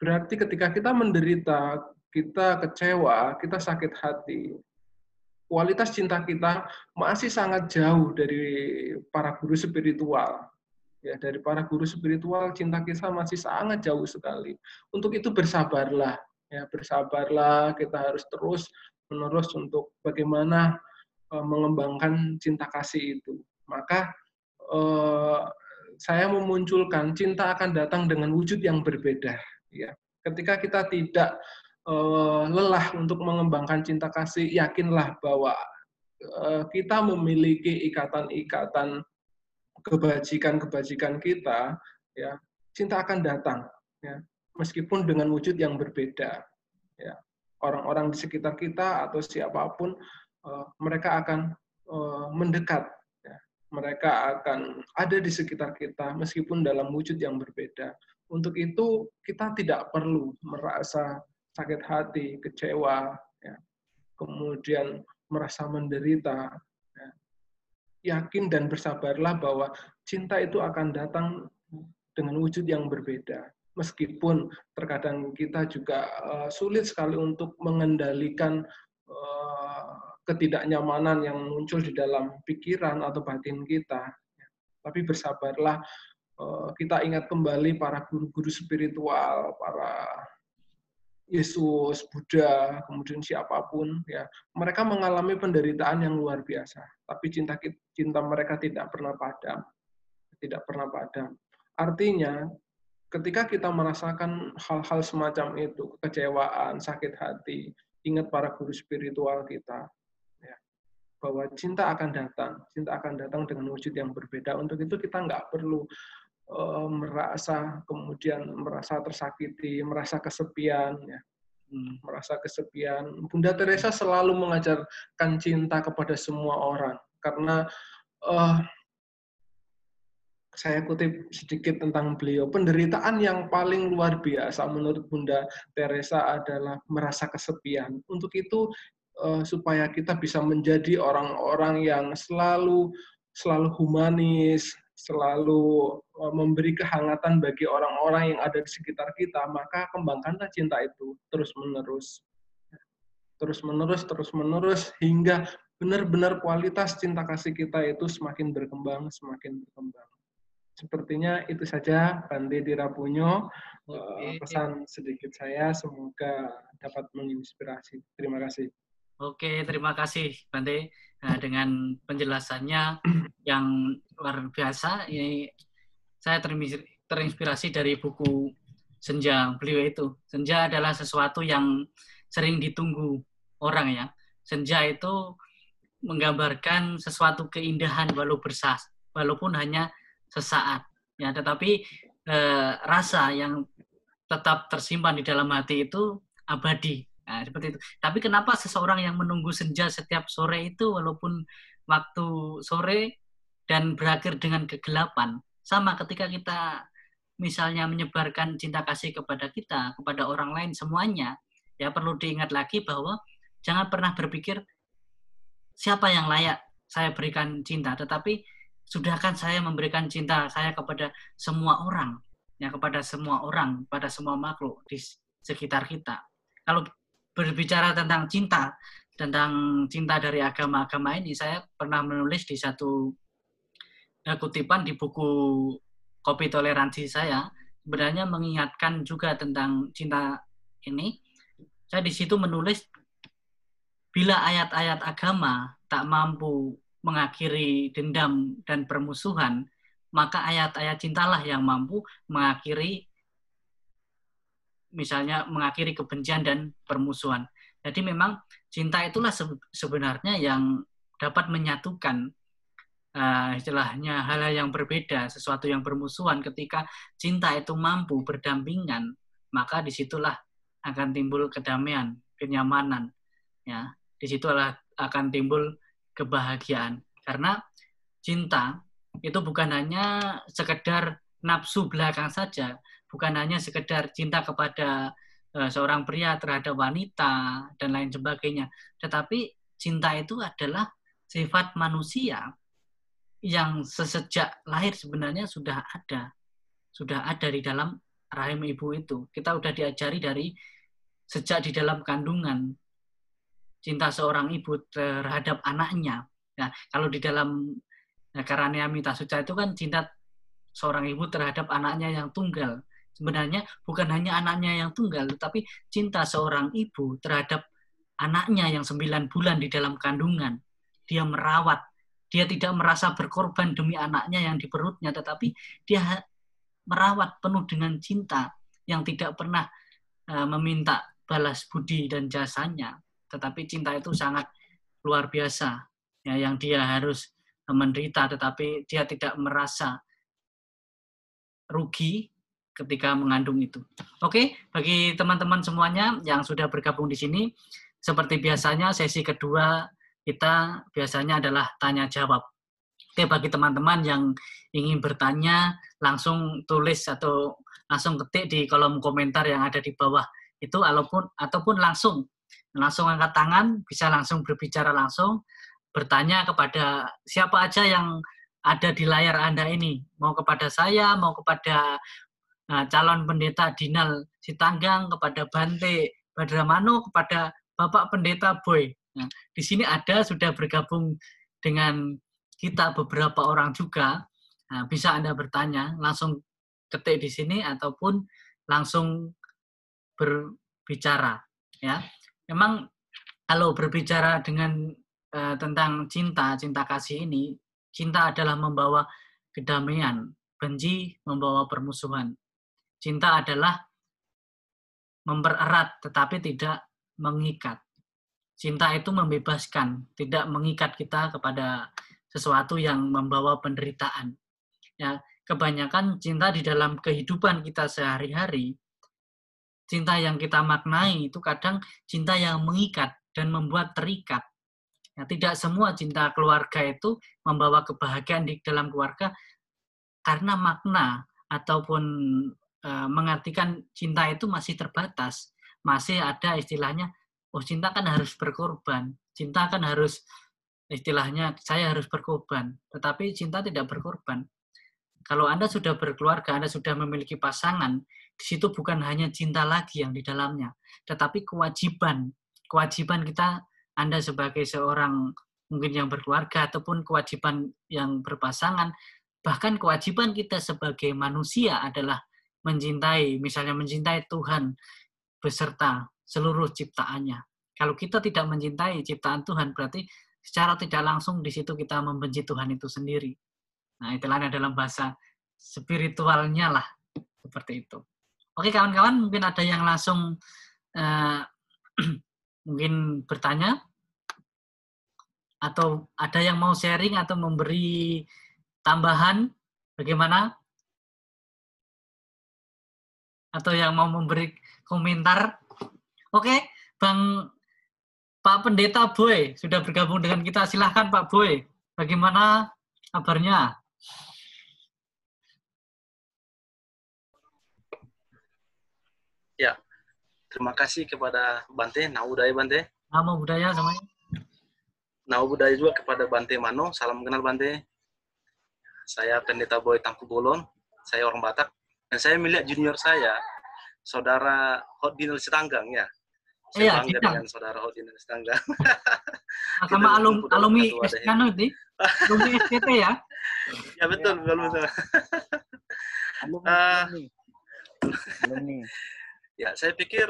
Berarti ketika kita menderita, kita kecewa, kita sakit hati, kualitas cinta kita masih sangat jauh dari para guru spiritual. Ya, dari para guru spiritual cinta kita masih sangat jauh sekali. Untuk itu bersabarlah, ya bersabarlah. Kita harus terus menerus untuk bagaimana uh, mengembangkan cinta kasih itu. Maka uh, saya memunculkan cinta akan datang dengan wujud yang berbeda. Ya, ketika kita tidak uh, lelah untuk mengembangkan cinta kasih, yakinlah bahwa uh, kita memiliki ikatan-ikatan kebajikan-kebajikan kita, ya cinta akan datang, ya meskipun dengan wujud yang berbeda. Ya, orang-orang di sekitar kita atau siapa pun, uh, mereka akan uh, mendekat. Mereka akan ada di sekitar kita meskipun dalam wujud yang berbeda. Untuk itu kita tidak perlu merasa sakit hati, kecewa, ya. kemudian merasa menderita. Ya. Yakin dan bersabarlah bahwa cinta itu akan datang dengan wujud yang berbeda. Meskipun terkadang kita juga uh, sulit sekali untuk mengendalikan uh, ketidaknyamanan yang muncul di dalam pikiran atau batin kita. Tapi bersabarlah, uh, kita ingat kembali para guru-guru spiritual, para Yesus, Buddha, kemudian siapa pun, ya mereka mengalami penderitaan yang luar biasa. Tapi cinta cinta mereka tidak pernah padam, tidak pernah padam. Artinya, ketika kita merasakan hal-hal semacam itu, kekecewaan, sakit hati, ingat para guru spiritual kita, bahwa cinta akan datang, cinta akan datang dengan wujud yang berbeda. Untuk itu kita nggak perlu Eh, merasa kemudian merasa tersakiti, merasa kesepian, ya. Hmm, merasa kesepian. Bunda Teresa selalu mengajarkan cinta kepada semua orang karena uh, saya kutip sedikit tentang beliau. Penderitaan yang paling luar biasa menurut Bunda Teresa adalah merasa kesepian. Untuk itu uh, supaya kita bisa menjadi orang-orang yang selalu selalu humanis, selalu e, memberi kehangatan bagi orang-orang yang ada di sekitar kita, maka kembangkanlah cinta itu terus-menerus. Terus-menerus, terus-menerus, hingga benar-benar kualitas cinta kasih kita itu semakin berkembang, semakin berkembang. Sepertinya itu saja, Bante Dirapunyo. E, pesan sedikit saya, semoga dapat menginspirasi. Terima kasih. Oke, terima kasih Bante nah, dengan penjelasannya yang luar biasa. Ini saya terinspirasi dari buku Senja beliau itu. Senja adalah sesuatu yang sering ditunggu orang ya. Senja itu menggambarkan sesuatu keindahan walau bersas, walaupun hanya sesaat. Ya, tetapi eh, rasa yang tetap tersimpan di dalam hati itu abadi Nah, seperti itu. Tapi kenapa seseorang yang menunggu senja setiap sore itu walaupun waktu sore dan berakhir dengan kegelapan, sama ketika kita misalnya menyebarkan cinta kasih kepada kita, kepada orang lain semuanya, ya perlu diingat lagi bahwa jangan pernah berpikir siapa yang layak saya berikan cinta, tetapi sudahkan saya memberikan cinta saya kepada semua orang, ya kepada semua orang, pada semua makhluk di sekitar kita. Kalau berbicara tentang cinta, tentang cinta dari agama-agama ini, saya pernah menulis di satu uh, kutipan di buku Kopi Toleransi saya, sebenarnya mengingatkan juga tentang cinta ini. Saya di situ menulis, bila ayat-ayat agama tak mampu mengakhiri dendam dan permusuhan, maka ayat-ayat cintalah yang mampu mengakhiri misalnya mengakhiri kebencian dan permusuhan. Jadi memang cinta itulah sebenarnya yang dapat menyatukan uh, istilahnya hal-hal yang berbeda, sesuatu yang bermusuhan. Ketika cinta itu mampu berdampingan, maka di situlah akan timbul kedamaian, kenyamanan. Ya, di situlah akan timbul kebahagiaan. Karena cinta itu bukan hanya sekedar nafsu belakang saja, bukan hanya sekedar cinta kepada uh, seorang pria terhadap wanita dan lain sebagainya, tetapi cinta itu adalah sifat manusia yang sesejak lahir sebenarnya sudah ada, sudah ada di dalam rahim ibu itu. Kita udah diajari dari sejak di dalam kandungan cinta seorang ibu terhadap anaknya. Nah, kalau di dalam Karania Mita Suca itu kan cinta seorang ibu terhadap anaknya yang tunggal. Sebenarnya bukan hanya anaknya yang tunggal, tetapi cinta seorang ibu terhadap anaknya yang sembilan bulan di dalam kandungan. Dia merawat, dia tidak merasa berkorban demi anaknya yang di perutnya, tetapi dia merawat penuh dengan cinta yang tidak pernah uh, meminta balas budi dan jasanya. Tetapi cinta itu sangat luar biasa, ya, yang dia harus menderita, tetapi dia tidak merasa rugi ketika mengandung itu. Oke, bagi teman-teman semuanya yang sudah bergabung di sini, seperti biasanya sesi kedua kita biasanya adalah tanya jawab. Oke, bagi teman-teman yang ingin bertanya, langsung tulis atau langsung ketik di kolom komentar yang ada di bawah itu ataupun ataupun langsung langsung angkat tangan, bisa langsung berbicara langsung, bertanya kepada siapa aja yang ada di layar Anda ini, mau kepada saya, mau kepada uh, calon pendeta Dinal Sitanggang, kepada Bante Badramano, kepada Bapak Pendeta Boy. Nah, di sini ada sudah bergabung dengan kita beberapa orang juga. Nah, bisa Anda bertanya langsung ketik di sini ataupun langsung berbicara ya. Memang kalau berbicara dengan uh, tentang cinta, cinta kasih ini, cinta adalah membawa kedamaian, benci membawa permusuhan. Cinta adalah mempererat tetapi tidak mengikat. Cinta itu membebaskan, tidak mengikat kita kepada sesuatu yang membawa penderitaan. Ya, kebanyakan cinta di dalam kehidupan kita sehari-hari, cinta yang kita maknai itu kadang cinta yang mengikat dan membuat terikat. Ya, tidak semua cinta keluarga itu membawa kebahagiaan di dalam keluarga karena makna ataupun e, mengartikan cinta itu masih terbatas. Masih ada istilahnya oh cinta kan harus berkorban. Cinta kan harus istilahnya saya harus berkorban. Tetapi cinta tidak berkorban. Kalau anda sudah berkeluarga anda sudah memiliki pasangan di situ bukan hanya cinta lagi yang di dalamnya tetapi kewajiban. Kewajiban kita anda sebagai seorang mungkin yang berkeluarga ataupun kewajiban yang berpasangan bahkan kewajiban kita sebagai manusia adalah mencintai misalnya mencintai Tuhan beserta seluruh ciptaannya. Kalau kita tidak mencintai ciptaan Tuhan, berarti secara tidak langsung di situ kita membenci Tuhan itu sendiri. Nah, itulah dalam bahasa spiritualnya lah, seperti itu. Oke, kawan-kawan, mungkin ada yang langsung uh, mungkin bertanya atau ada yang mau sharing atau memberi tambahan bagaimana atau yang mau memberi komentar. Oke, Bang Pak Pendeta Boy sudah bergabung dengan kita. Silahkan Pak Boy, bagaimana kabarnya? Ya, terima kasih kepada Bante, Nau Budaya Bante. Nama budaya semuanya. Nau Budaya juga kepada Bante Mano, salam kenal Bante. Saya Pendeta Boy Tangku Bolon, saya orang Batak. Dan saya melihat junior saya, saudara Hodinel Setanggang ya. Saya iya, bangga kita. dengan saudara Hodinel Setanggang. Sama alum, alumni SKN itu, alumni SKT ya? Ya betul, ya. alumni. alumni. alumni. ya, saya pikir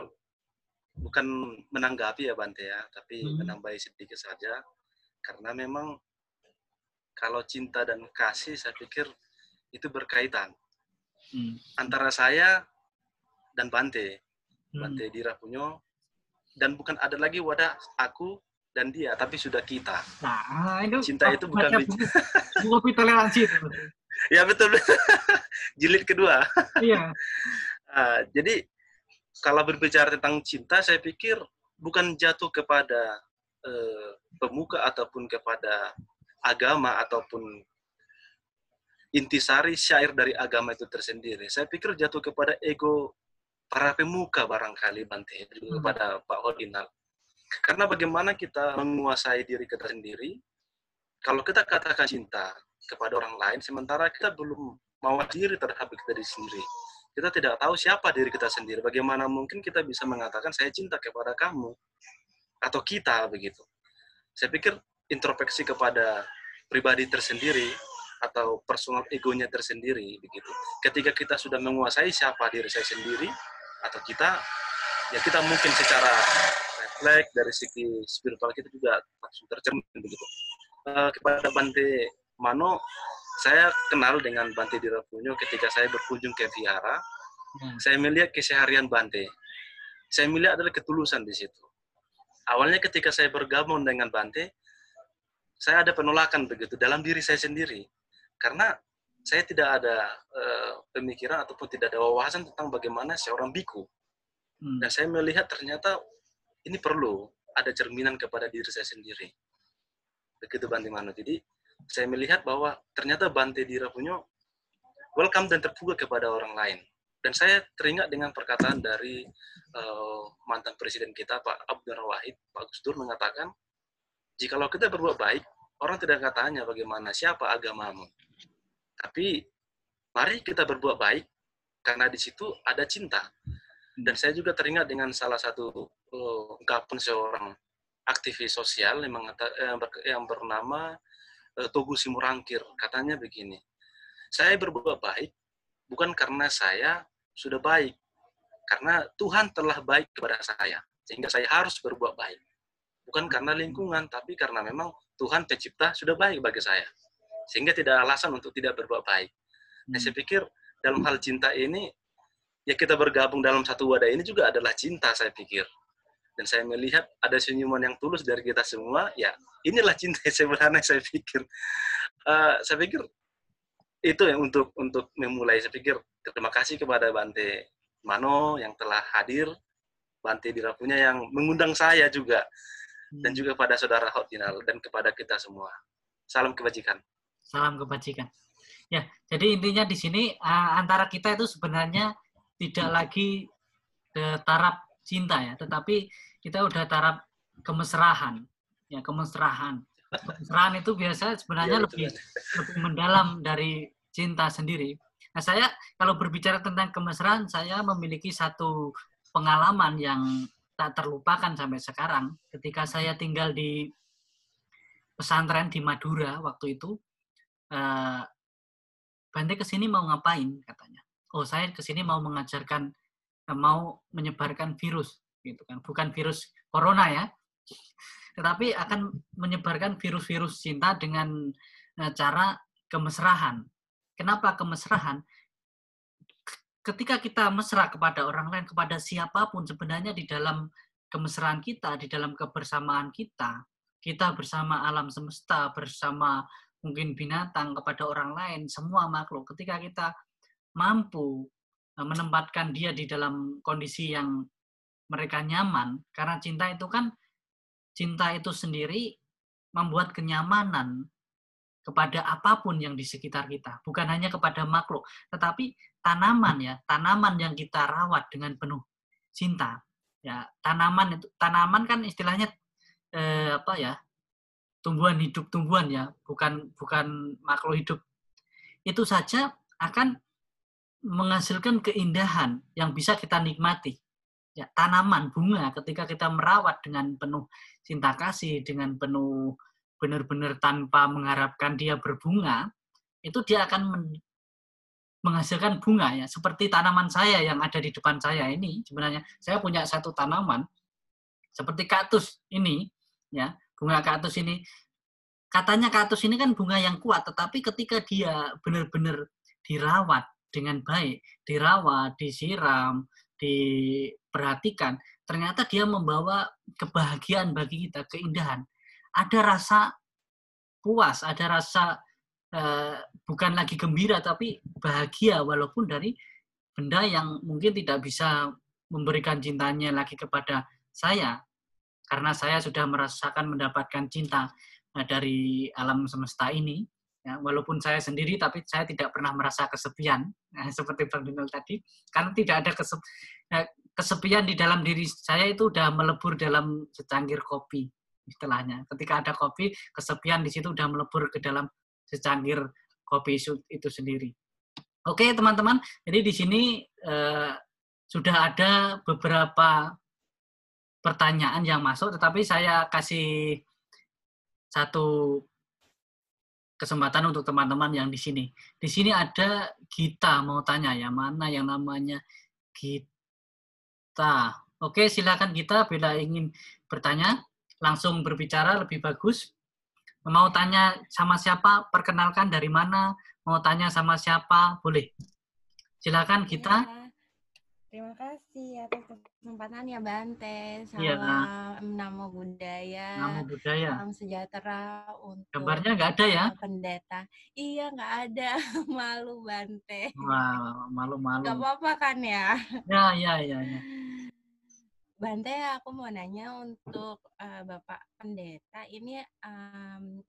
bukan menanggapi ya Bante ya, tapi hmm. menambahi sedikit saja. Karena memang kalau cinta dan kasih saya pikir itu berkaitan. Hmm. Antara saya dan Bante. Hmm. Bante Dira Punyo. Dan bukan ada lagi wadah aku dan dia, tapi sudah kita. Nah, itu cinta itu bukan buku toleransi. ya betul. Jilid kedua. Iya. uh, jadi kalau berbicara tentang cinta, saya pikir bukan jatuh kepada uh, pemuka ataupun kepada agama ataupun intisari syair dari agama itu tersendiri. Saya pikir jatuh kepada ego para pemuka barangkali Bante juga hmm. kepada Pak Hodinal. Karena bagaimana kita menguasai diri kita sendiri, kalau kita katakan cinta kepada orang lain, sementara kita belum mau diri terhadap kita sendiri. kita tidak tahu siapa diri kita sendiri. Bagaimana mungkin kita bisa mengatakan saya cinta kepada kamu atau kita begitu. Saya pikir introspeksi kepada pribadi tersendiri atau personal egonya tersendiri begitu. Ketika kita sudah menguasai siapa diri saya sendiri atau kita, ya kita mungkin secara refleks dari segi spiritual kita juga langsung tercermin begitu. Uh, kepada Bante Mano, saya kenal dengan Bante Dirapunyo ketika saya berkunjung ke Vihara. Hmm. Saya melihat keseharian Bante. Saya melihat adalah ketulusan di situ. Awalnya ketika saya bergabung dengan Bante, saya ada penolakan begitu dalam diri saya sendiri. Karena saya tidak ada uh, pemikiran ataupun tidak ada wawasan tentang bagaimana seorang biku. Hmm. Dan saya melihat ternyata ini perlu ada cerminan kepada diri saya sendiri. Begitu Bante Mano. Jadi saya melihat bahwa ternyata Bante Dira punya welcome dan terbuka kepada orang lain. Dan saya teringat dengan perkataan dari uh, mantan presiden kita, Pak Abdul Wahid, Pak Gus Dur mengatakan, jikalau kita berbuat baik, orang tidak akan tanya bagaimana, siapa agamamu. Tapi mari kita berbuat baik, karena di situ ada cinta. Dan saya juga teringat dengan salah satu uh, ungkapan seorang aktivis sosial yang, yang bernama uh, Togu Simurangkir. Katanya begini, saya berbuat baik bukan karena saya sudah baik, karena Tuhan telah baik kepada saya, sehingga saya harus berbuat baik. Bukan karena lingkungan, tapi karena memang Tuhan pencipta sudah baik bagi saya. Sehingga tidak alasan untuk tidak berbuat baik. Nah, saya pikir dalam hal cinta ini, ya kita bergabung dalam satu wadah ini juga adalah cinta, saya pikir dan saya melihat ada senyuman yang tulus dari kita semua, ya inilah cinta sebenarnya saya pikir. Uh, saya pikir itu yang untuk untuk memulai. Saya pikir terima kasih kepada Bante Mano yang telah hadir, Bante Dirapunya yang mengundang saya juga, dan juga pada saudara Hotinal dan kepada kita semua. Salam kebajikan. Salam kebajikan. Ya, jadi intinya di sini uh, antara kita itu sebenarnya tidak lagi uh, taraf cinta ya, tetapi kita udah taraf kemesrahan. Ya kemesrahan. Kemesrahan itu biasa sebenarnya ya, lebih lebih mendalam dari cinta sendiri. Nah saya kalau berbicara tentang kemesraan saya memiliki satu pengalaman yang tak terlupakan sampai sekarang. Ketika saya tinggal di pesantren di Madura waktu itu uh, Bante ke sini mau ngapain? katanya. Oh saya ke sini mau mengajarkan mau menyebarkan virus gitu kan. Bukan virus corona ya tetapi akan menyebarkan virus-virus cinta dengan eh, cara kemesrahan. Kenapa kemesrahan? Ketika kita mesra kepada orang lain kepada siapa pun sebenarnya di dalam kemesraan kita di dalam kebersamaan kita kita bersama alam semesta bersama mungkin binatang kepada orang lain semua makhluk ketika kita mampu eh, menempatkan dia di dalam kondisi yang mereka nyaman karena cinta itu kan cinta itu sendiri membuat kenyamanan kepada apa pun yang di sekitar kita bukan hanya kepada makhluk tetapi tanaman ya tanaman yang kita rawat dengan penuh cinta. Ya tanaman itu tanaman kan istilahnya eh, apa ya tumbuhan hidup tumbuhan ya bukan bukan makhluk hidup. Itu saja akan menghasilkan keindahan yang bisa kita nikmati. Ya, tanaman bunga ketika kita merawat dengan penuh cinta kasih dengan penuh benar-benar tanpa mengharapkan dia berbunga itu dia akan men menghasilkan bunga ya. Seperti tanaman saya yang ada di depan saya ini sebenarnya saya punya satu tanaman seperti kaktus ini ya bunga kaktus ini katanya kaktus ini kan bunga yang kuat tetapi ketika dia benar-benar dirawat dengan baik dirawat disiram diperhatikan, ternyata dia membawa kebahagiaan bagi kita, keindahan. Ada rasa puas, ada rasa eh, bukan lagi gembira, tapi bahagia walaupun dari benda yang mungkin tidak bisa memberikan cintanya lagi kepada saya, karena saya sudah merasakan mendapatkan cinta eh, dari alam semesta ini, Ya, walaupun saya sendiri, tapi saya tidak pernah merasa kesepian, nah, seperti Bang tadi, karena tidak ada kesep, ya, kesepian di dalam diri saya itu sudah melebur dalam secangkir kopi, istilahnya. Ketika ada kopi, kesepian di situ sudah melebur ke dalam secangkir kopi itu, sendiri. Oke, teman-teman. Jadi di sini uh, sudah ada beberapa pertanyaan yang masuk, tetapi saya kasih satu kesempatan untuk teman-teman yang di sini. Di sini ada Gita mau tanya ya, mana yang namanya Gita. Oke, silakan Gita bila ingin bertanya, langsung berbicara lebih bagus. Mau tanya sama siapa, perkenalkan dari mana, mau tanya sama siapa, boleh. Silakan Gita. Ya. Terima kasih atas kesempatan ya Bante. Iya, salam ya, namo budaya. Namo budaya. Salam sejahtera untuk Gambarnya nggak ada ya? Pendeta. Iya nggak ada. malu Bante. Wah, malu-malu. Gak apa-apa kan ya? Ya, ya, ya. ya. Bante, aku mau nanya untuk uh, Bapak Pendeta. Ini um,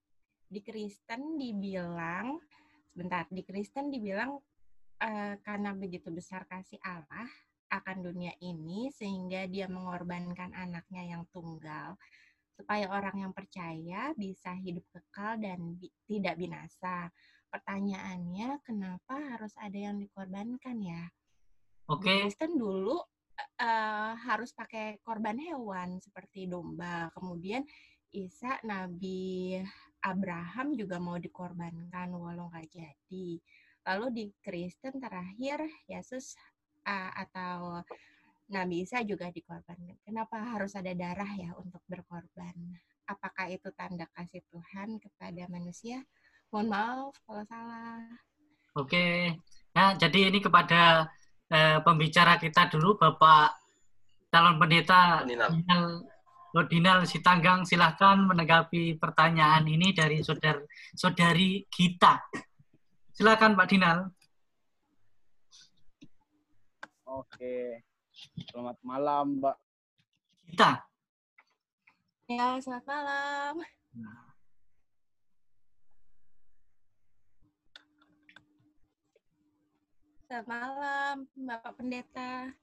di Kristen dibilang, sebentar, di Kristen dibilang uh, karena begitu besar kasih Allah, akan dunia ini sehingga dia mengorbankan anaknya yang tunggal supaya orang yang percaya bisa hidup kekal dan bi tidak binasa. Pertanyaannya, kenapa harus ada yang dikorbankan ya? Oke. Okay. Kristen dulu uh, harus pakai korban hewan seperti domba. Kemudian Isa Nabi Abraham juga mau dikorbankan walau nggak jadi. Lalu di Kristen terakhir Yesus uh, atau Nabi Isa juga dikorbankan. Kenapa harus ada darah ya untuk berkorban? Apakah itu tanda kasih Tuhan kepada manusia? Mohon maaf kalau salah. Oke, nah jadi ini kepada eh, pembicara kita dulu, Bapak calon pendeta Dinal Lodinal Sitanggang, silahkan menanggapi pertanyaan ini dari saudara saudari kita. Silakan Pak Dinal. Oke. Selamat malam, Mbak. Kita. Ya, selamat malam. Selamat malam, Bapak Pendeta.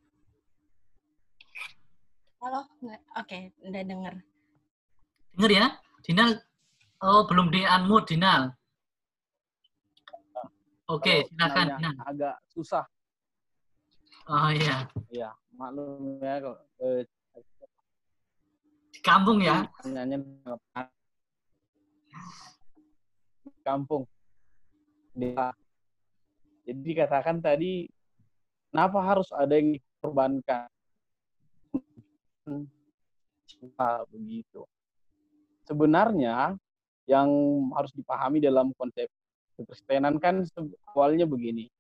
Halo, oke, udah denger. Denger ya, Dinal. Oh, belum di unmute, Dinal. Oke, silakan. Agak susah. Oh iya. Iya, maklum ya kalau eh, di kampung ya. Nyanyi kampung. Dia. Jadi katakan tadi kenapa harus ada yang dikorbankan? begitu. Sebenarnya yang harus dipahami dalam konsep kekristenan kan awalnya begini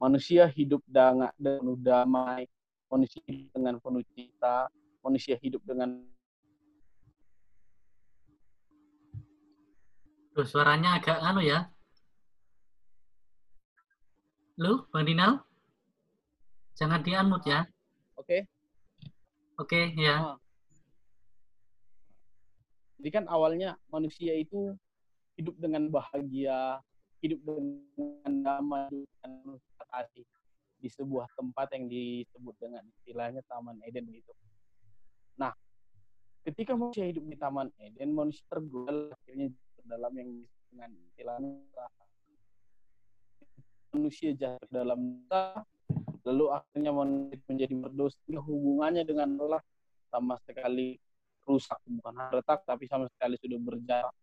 manusia hidup dengan penuh damai, manusia hidup dengan penuh cinta, manusia hidup dengan Loh, suaranya agak anu ya. Lu, Bang Dinal? Jangan di unmute ya. Oke. Okay. Oke, okay, ya. Jadi kan awalnya manusia itu hidup dengan bahagia, hidup dengan damai, dengan kasih di sebuah tempat yang disebut dengan istilahnya Taman Eden gitu. Nah, ketika manusia hidup di Taman Eden, manusia tergoda akhirnya dalam yang disebut dengan istilahnya manusia jatuh dalam lalu akhirnya manusia menjadi berdosa, hubungannya dengan Allah sama sekali rusak, bukan retak, tapi sama sekali sudah berjarak.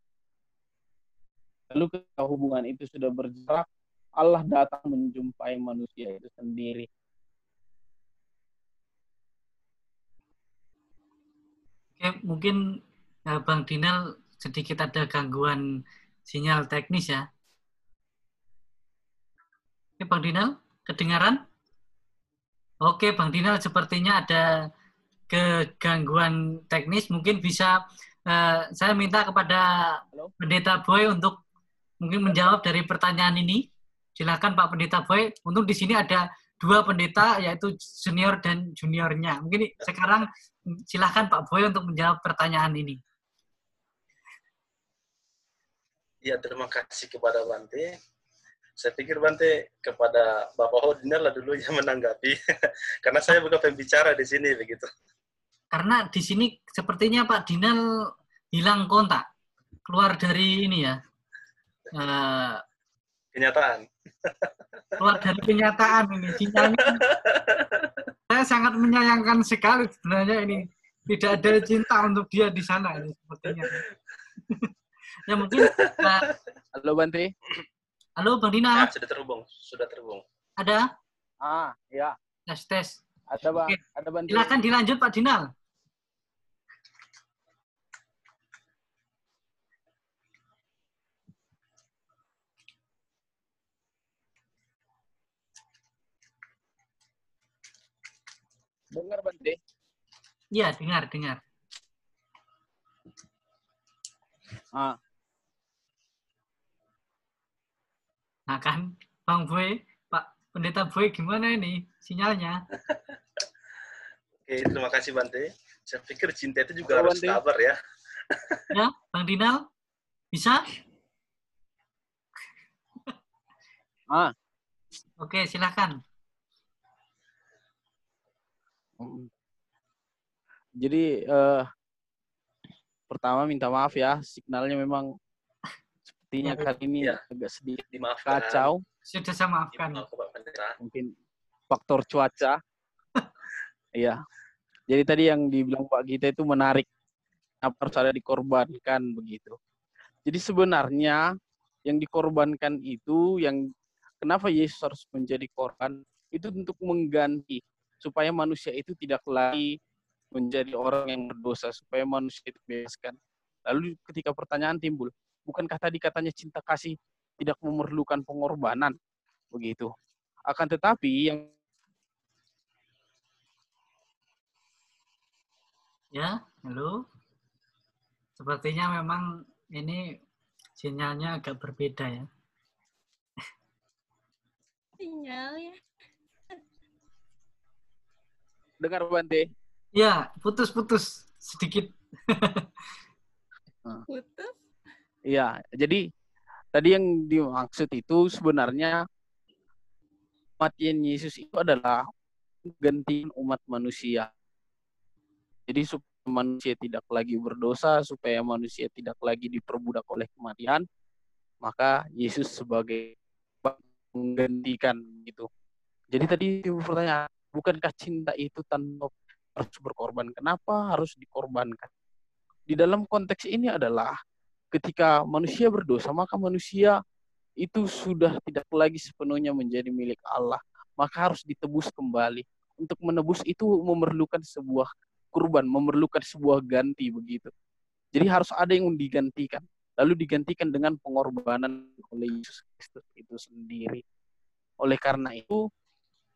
Lalu ketika hubungan itu sudah berjarak, Allah datang menjumpai manusia itu sendiri. Oke, mungkin ya, Bang Dinal sedikit ada gangguan sinyal teknis ya. Oke, Bang Dinal, kedengaran? Oke, Bang Dinal sepertinya ada kegangguan teknis. Mungkin bisa uh, saya minta kepada Halo? Pendeta Boy untuk mungkin menjawab dari pertanyaan ini. Silakan Pak Pendeta Boy. Untuk di sini ada dua pendeta yaitu senior dan juniornya. Mungkin sekarang silakan Pak Boy untuk menjawab pertanyaan ini. Ya, terima kasih kepada Bante. Saya pikir Bante kepada Bapak Hodiner lah dulu yang menanggapi. Karena saya bukan pembicara di sini begitu. Karena di sini sepertinya Pak Dinal hilang kontak. Keluar dari ini ya. Uh, kenyataan. Keluar dari kenyataan ini. Sinyalnya saya sangat menyayangkan sekali sebenarnya ini. Tidak ada cinta untuk dia di sana ini sepertinya. ya mungkin uh, Halo Bante. Halo Bang Dina. Ah, sudah terhubung, sudah terhubung. Ada? Ah, ya. Tes tes. Ada Bang, Oke. ada Bante. Silakan dilanjut Pak Dinal. Dengar Bante. Iya, dengar, dengar. Ah, Nah kan, Bang Boy, Pak Pendeta Boy gimana ini sinyalnya? Oke, terima kasih Bante. Saya pikir cinta itu juga Halo, harus Bante. sabar ya. Ya, Bang Dinal? Bisa? ah. Oke, silakan. Jadi eh, pertama minta maaf ya, signalnya memang sepertinya kali ini Iya. agak sedikit Dimaafkan. kacau, Sudah saya maafkan. Mungkin faktor cuaca. Iya. Jadi tadi yang dibilang Pak Gita itu menarik. Apa harus ada dikorbankan begitu. Jadi sebenarnya yang dikorbankan itu yang kenapa Yesus harus menjadi korban itu untuk mengganti supaya manusia itu tidak lagi menjadi orang yang berdosa supaya manusia itu bebaskan. Lalu ketika pertanyaan timbul, bukankah tadi katanya cinta kasih tidak memerlukan pengorbanan begitu? Akan tetapi yang Ya, halo. Sepertinya memang ini sinyalnya agak berbeda ya. Sinyal ya. Dengar Bante, Ya, putus-putus sedikit. Putus. Iya, jadi tadi yang dimaksud itu sebenarnya kematian Yesus itu adalah gantiin umat manusia. Jadi supaya manusia tidak lagi berdosa, supaya manusia tidak lagi diperbudak oleh kematian, maka Yesus sebagai menggantikan gitu. Jadi tadi pertanyaan, bukankah cinta itu tanpa harus berkorban? Kenapa harus dikorbankan? Di dalam konteks ini adalah ketika manusia berdosa, maka manusia itu sudah tidak lagi sepenuhnya menjadi milik Allah. Maka harus ditebus kembali. Untuk menebus itu memerlukan sebuah kurban, memerlukan sebuah ganti begitu. Jadi harus ada yang digantikan. Lalu digantikan dengan pengorbanan oleh Yesus Kristus itu sendiri. Oleh karena itu,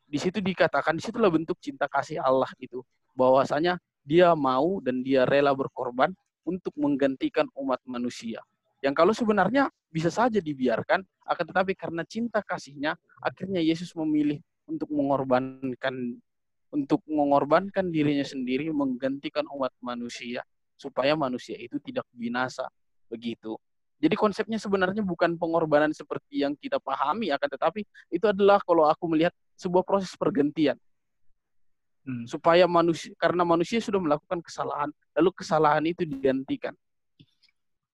di situ dikatakan, di situlah bentuk cinta kasih Allah itu. Bahwasanya dia mau dan dia rela berkorban untuk menggantikan umat manusia. Yang kalau sebenarnya bisa saja dibiarkan, akan tetapi karena cinta kasihnya, akhirnya Yesus memilih untuk mengorbankan untuk mengorbankan dirinya sendiri menggantikan umat manusia supaya manusia itu tidak binasa begitu. Jadi konsepnya sebenarnya bukan pengorbanan seperti yang kita pahami akan tetapi itu adalah kalau aku melihat sebuah proses pergantian Hmm. supaya manusia karena manusia sudah melakukan kesalahan lalu kesalahan itu digantikan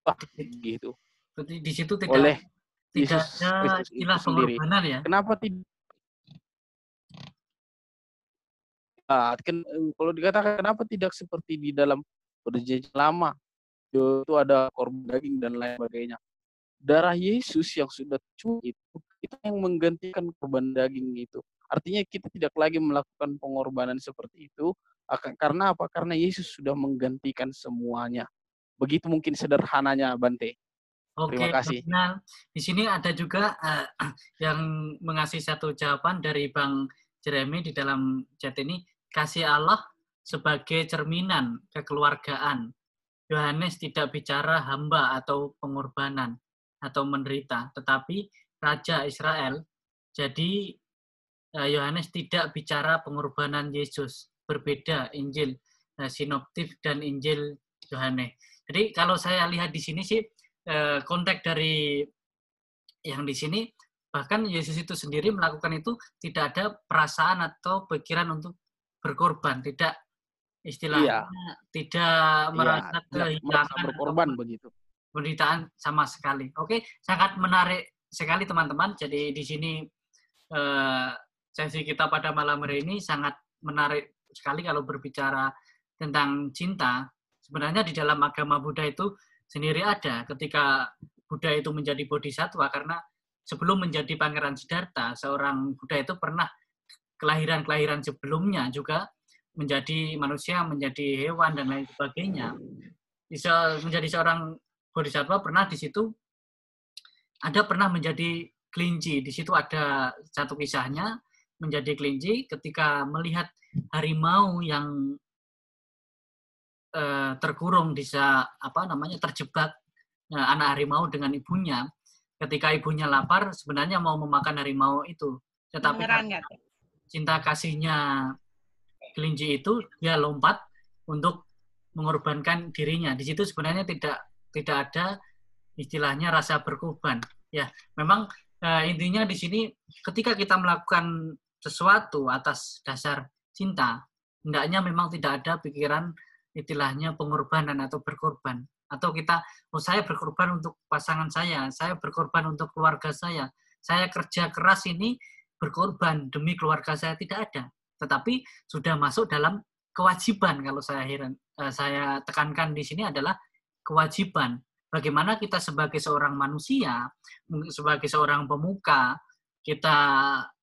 Wah, gitu Berarti di situ tidak oleh tidak Yesus ada istilah pengorbanan ya. Kenapa tidak? Ah, ken- kalau dikatakan kenapa tidak seperti di dalam perjanjian lama itu ada korban daging dan lain sebagainya. Darah Yesus yang sudah curah itu itu yang menggantikan korban daging itu. Artinya kita tidak lagi melakukan pengorbanan seperti itu akan karena apa? Karena Yesus sudah menggantikan semuanya. Begitu mungkin sederhananya Bante. Oke, Terima kasih. Dinal. Di sini ada juga eh, yang mengasih satu jawaban dari Bang Jeremy di dalam chat ini. Kasih Allah sebagai cerminan kekeluargaan. Yohanes tidak bicara hamba atau pengorbanan atau menderita, tetapi Raja Israel. Jadi eh, Yohanes tidak bicara pengorbanan Yesus. Berbeda Injil eh, sinoptif dan Injil Yohanes. Jadi kalau saya lihat di sini sih eh, konteks dari yang di sini bahkan Yesus itu sendiri melakukan itu tidak ada perasaan atau pikiran untuk berkorban, tidak istilahnya tidak merasa Iya, tidak merasa kehilangan berkorban begitu. penderitaan sama sekali. Oke, sangat menarik sekali teman-teman. Jadi di sini eh, sesi kita pada malam hari ini sangat menarik sekali kalau berbicara tentang cinta. Sebenarnya di dalam agama Buddha itu sendiri ada ketika Buddha itu menjadi bodhisatwa karena sebelum menjadi pangeran Siddhartha, seorang Buddha itu pernah kelahiran-kelahiran sebelumnya juga menjadi manusia, menjadi hewan dan lain sebagainya. Bisa menjadi seorang bodhisatwa pernah di situ ada pernah menjadi kelinci. Di situ ada satu kisahnya menjadi kelinci ketika melihat harimau yang eh, terkurung bisa apa namanya terjebak eh, anak harimau dengan ibunya. Ketika ibunya lapar sebenarnya mau memakan harimau itu. Tetapi cinta kasihnya kelinci itu dia lompat untuk mengorbankan dirinya. Di situ sebenarnya tidak tidak ada istilahnya rasa berkorban ya memang eh, intinya di sini ketika kita melakukan sesuatu atas dasar cinta, hendaknya memang tidak ada pikiran istilahnya pengorbanan atau berkorban. Atau kita, oh saya berkorban untuk pasangan saya, saya berkorban untuk keluarga saya, saya kerja keras ini berkorban demi keluarga saya tidak ada. Tetapi sudah masuk dalam kewajiban kalau saya heran, eh, saya tekankan di sini adalah kewajiban. Bagaimana kita sebagai seorang manusia, sebagai seorang pemuka, kita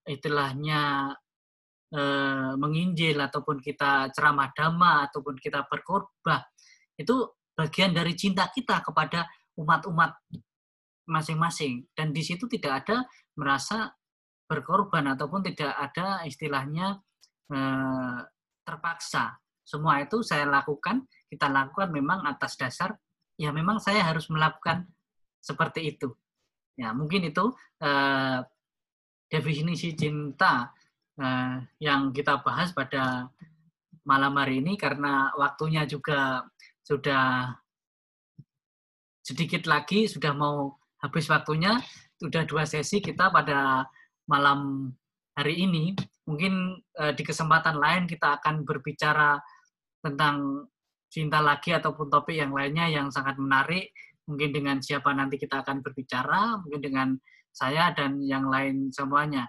istilahnya e, menginjil ataupun kita ceramah dhamma ataupun kita berkorban itu bagian dari cinta kita kepada umat-umat masing-masing. Dan di situ tidak ada merasa berkorban ataupun tidak ada istilahnya e, terpaksa. Semua itu saya lakukan kita lakukan memang atas dasar ya memang saya harus melakukan seperti itu. Ya mungkin itu eh, definisi cinta uh, yang kita bahas pada malam hari ini karena waktunya juga sudah sedikit lagi sudah mau habis waktunya. Sudah dua sesi kita pada malam hari ini. Mungkin uh, di kesempatan lain kita akan berbicara tentang cinta lagi ataupun topik yang lainnya yang sangat menarik mungkin dengan siapa nanti kita akan berbicara mungkin dengan saya dan yang lain semuanya.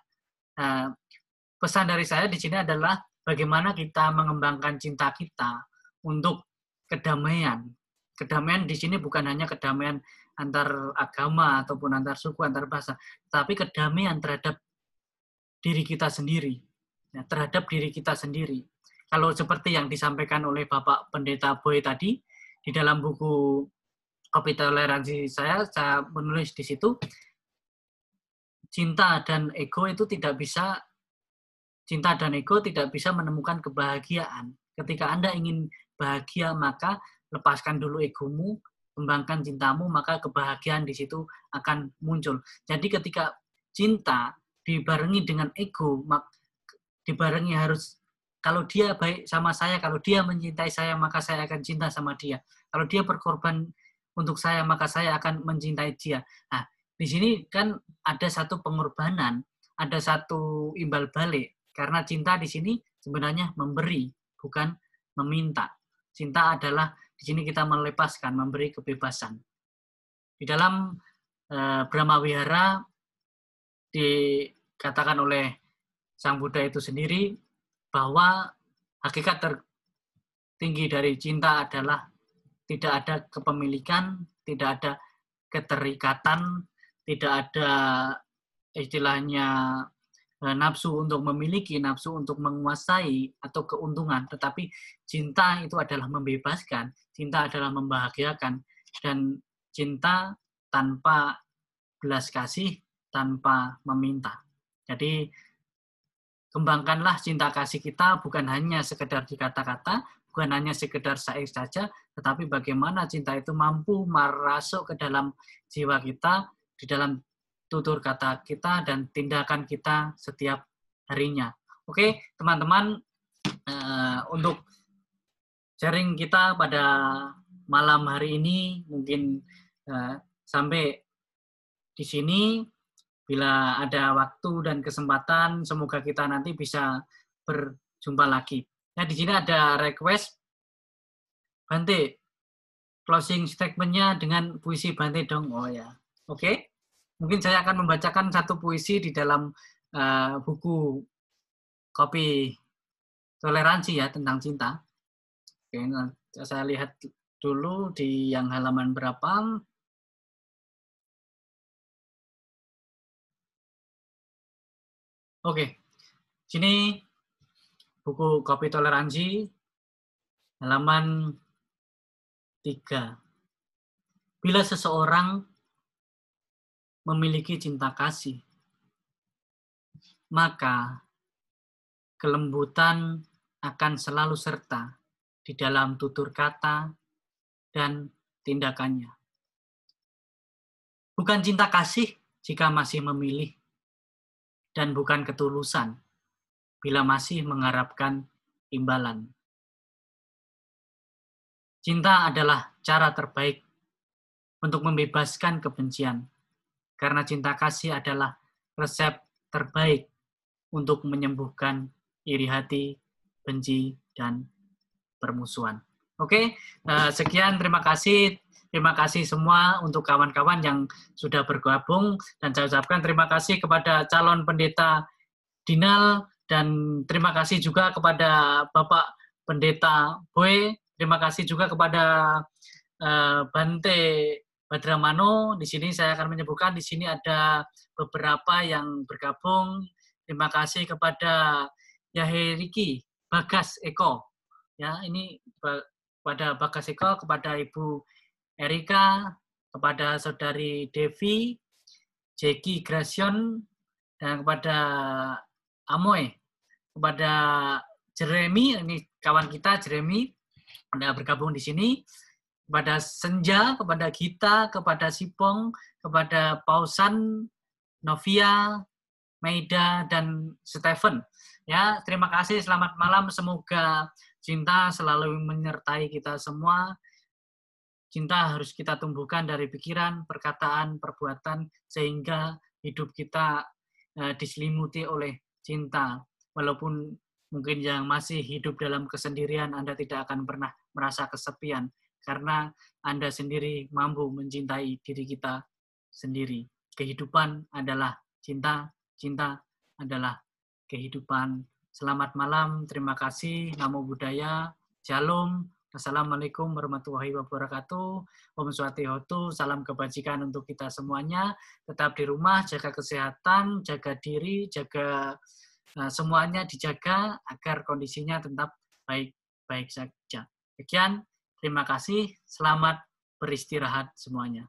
Nah, pesan dari saya di sini adalah bagaimana kita mengembangkan cinta kita untuk kedamaian. Kedamaian di sini bukan hanya kedamaian antar agama ataupun antar suku, antar bahasa, tapi kedamaian terhadap diri kita sendiri, ya, terhadap diri kita sendiri. Kalau seperti yang disampaikan oleh Bapak Pendeta Boy tadi, di dalam buku Kopi Toleransi saya, saya menulis di situ, cinta dan ego itu tidak bisa cinta dan ego tidak bisa menemukan kebahagiaan. Ketika Anda ingin bahagia, maka lepaskan dulu egomu, kembangkan cintamu, maka kebahagiaan di situ akan muncul. Jadi ketika cinta dibarengi dengan ego, dibarengi harus kalau dia baik sama saya, kalau dia mencintai saya, maka saya akan cinta sama dia. Kalau dia berkorban untuk saya, maka saya akan mencintai dia. Nah, di sini kan ada satu pengorbanan, ada satu imbal balik. Karena cinta di sini sebenarnya memberi, bukan meminta. Cinta adalah di sini kita melepaskan, memberi kebebasan. Di dalam eh, Brahma Wihara dikatakan oleh Sang Buddha itu sendiri bahwa hakikat tertinggi dari cinta adalah tidak ada kepemilikan, tidak ada keterikatan, tidak ada istilahnya eh, nafsu untuk memiliki, nafsu untuk menguasai atau keuntungan, tetapi cinta itu adalah membebaskan, cinta adalah membahagiakan dan cinta tanpa belas kasih, tanpa meminta. Jadi kembangkanlah cinta kasih kita bukan hanya sekedar di kata-kata, bukan hanya sekedar syair saja, tetapi bagaimana cinta itu mampu merasuk ke dalam jiwa kita di dalam tutur kata kita dan tindakan kita setiap harinya. Oke, teman-teman, uh, untuk sharing kita pada malam hari ini mungkin uh, sampai di sini. Bila ada waktu dan kesempatan, semoga kita nanti bisa berjumpa lagi. Nah, di sini ada request Bante, closing statementnya dengan puisi Bante dong. Oh ya, oke. Okay? Mungkin saya akan membacakan satu puisi di dalam uh, buku kopi toleransi ya tentang cinta. Oke, nah, saya lihat dulu di yang halaman berapa. Oke, sini buku kopi toleransi halaman 3. Bila seseorang memiliki cinta kasih, maka kelembutan akan selalu serta di dalam tutur kata dan tindakannya. Bukan cinta kasih jika masih memilih, dan bukan ketulusan bila masih mengharapkan imbalan. Cinta adalah cara terbaik untuk membebaskan kebencian, karena cinta kasih adalah resep terbaik untuk menyembuhkan iri hati, benci, dan permusuhan. Oke, uh, sekian terima kasih. Terima kasih semua untuk kawan-kawan yang sudah bergabung dan saya ucapkan terima kasih kepada calon pendeta Dinal dan terima kasih juga kepada Bapak Pendeta Boy. Terima kasih juga kepada uh, Bante Badramano. Di sini saya akan menyebutkan di sini ada beberapa yang bergabung. Terima kasih kepada Yaheriki Bagas Eko. Ya, ini pada Bagas Eko, kepada Ibu Erika, kepada Saudari Devi, Jeki Grasion, dan kepada Amoy, kepada Jeremy, ini kawan kita Jeremy, Anda bergabung di sini, kepada Senja, kepada Gita, kepada Sipong, kepada Pausan, Novia, Maida, dan Stephen. Ya, terima kasih. Selamat malam. Semoga cinta selalu menyertai kita semua. Cinta harus kita tumbuhkan dari pikiran, perkataan, perbuatan, sehingga hidup kita uh, diselimuti oleh cinta. Walaupun mungkin yang masih hidup dalam kesendirian, Anda tidak akan pernah merasa kesepian karena Anda sendiri mampu mencintai diri kita sendiri. Kehidupan adalah cinta, cinta adalah kehidupan. Selamat malam, terima kasih, namo buddhaya, shalom, Assalamualaikum warahmatullahi wabarakatuh. Om Swatihotu, salam kebajikan untuk kita semuanya. Tetap di rumah, jaga kesehatan, jaga diri, jaga uh, semuanya dijaga agar kondisinya tetap baik-baik saja. Sekian, Terima kasih, selamat beristirahat semuanya.